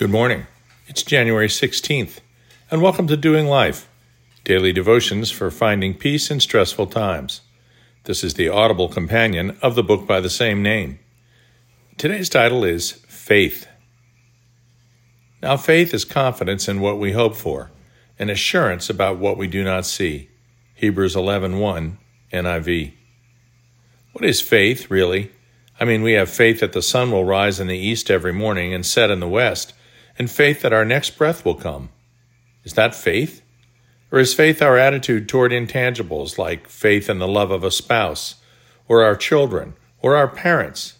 Good morning. It's January 16th, and welcome to Doing Life, daily devotions for finding peace in stressful times. This is the audible companion of the book by the same name. Today's title is Faith. Now, faith is confidence in what we hope for, and assurance about what we do not see. Hebrews 11:1 NIV. What is faith, really? I mean, we have faith that the sun will rise in the east every morning and set in the west, and faith that our next breath will come. Is that faith? Or is faith our attitude toward intangibles like faith in the love of a spouse, or our children, or our parents?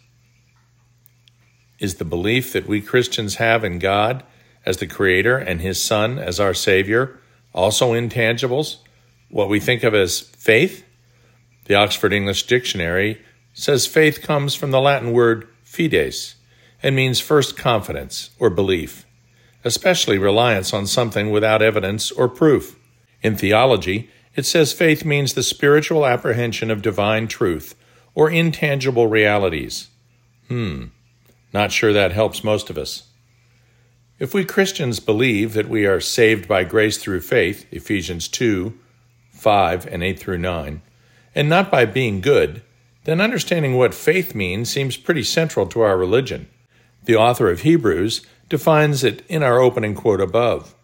Is the belief that we Christians have in God as the Creator and His Son as our Savior also intangibles, what we think of as faith? The Oxford English Dictionary says faith comes from the Latin word fides and means first confidence or belief, especially reliance on something without evidence or proof. In theology, it says faith means the spiritual apprehension of divine truth or intangible realities. Hmm, not sure that helps most of us. If we Christians believe that we are saved by grace through faith, Ephesians 2 5 and 8 through 9, and not by being good, then understanding what faith means seems pretty central to our religion. The author of Hebrews defines it in our opening quote above.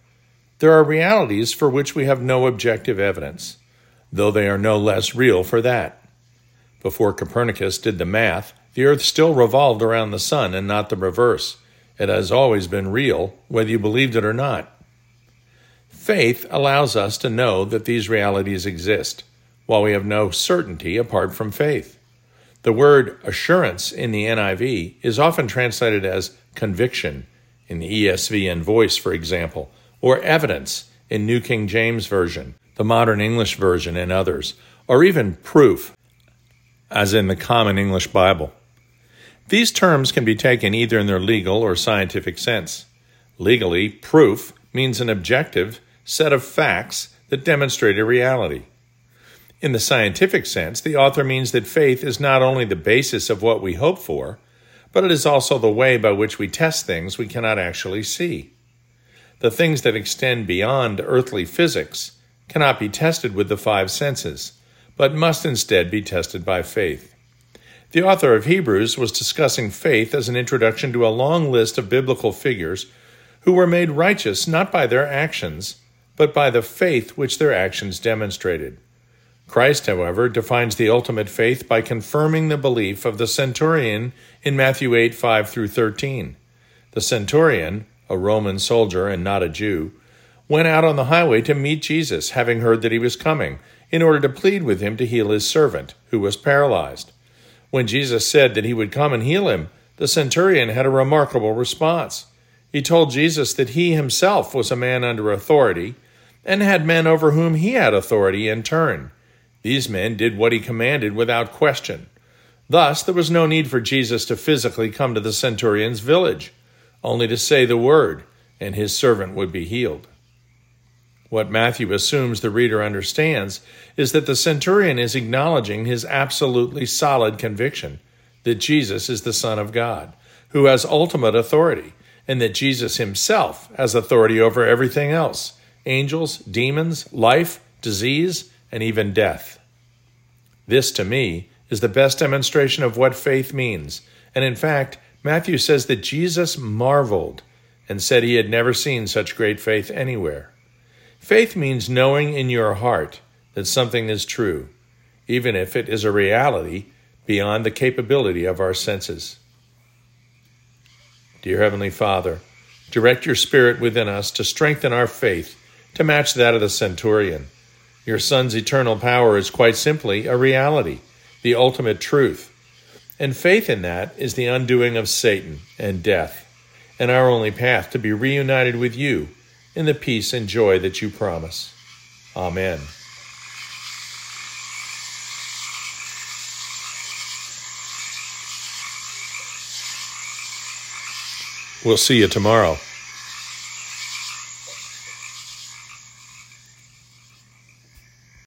There are realities for which we have no objective evidence, though they are no less real for that. Before Copernicus did the math, the earth still revolved around the sun and not the reverse. It has always been real, whether you believed it or not. Faith allows us to know that these realities exist, while we have no certainty apart from faith. The word assurance in the NIV is often translated as conviction in the ESV and voice, for example, or evidence in New King James Version, the modern English version, and others, or even proof, as in the Common English Bible. These terms can be taken either in their legal or scientific sense. Legally, proof means an objective set of facts that demonstrate a reality. In the scientific sense, the author means that faith is not only the basis of what we hope for, but it is also the way by which we test things we cannot actually see. The things that extend beyond earthly physics cannot be tested with the five senses, but must instead be tested by faith. The author of Hebrews was discussing faith as an introduction to a long list of biblical figures who were made righteous not by their actions, but by the faith which their actions demonstrated. Christ, however, defines the ultimate faith by confirming the belief of the centurion in Matthew 8 5 through 13. The centurion, a Roman soldier and not a Jew, went out on the highway to meet Jesus, having heard that he was coming, in order to plead with him to heal his servant, who was paralyzed. When Jesus said that he would come and heal him, the centurion had a remarkable response. He told Jesus that he himself was a man under authority and had men over whom he had authority in turn. These men did what he commanded without question. Thus, there was no need for Jesus to physically come to the centurion's village, only to say the word, and his servant would be healed. What Matthew assumes the reader understands is that the centurion is acknowledging his absolutely solid conviction that Jesus is the Son of God, who has ultimate authority, and that Jesus himself has authority over everything else angels, demons, life, disease, and even death. This, to me, is the best demonstration of what faith means. And in fact, Matthew says that Jesus marveled and said he had never seen such great faith anywhere. Faith means knowing in your heart that something is true, even if it is a reality beyond the capability of our senses. Dear Heavenly Father, direct your Spirit within us to strengthen our faith to match that of the centurion your Son's eternal power is quite simply a reality, the ultimate truth. And faith in that is the undoing of Satan and death, and our only path to be reunited with you in the peace and joy that you promise. Amen. We'll see you tomorrow.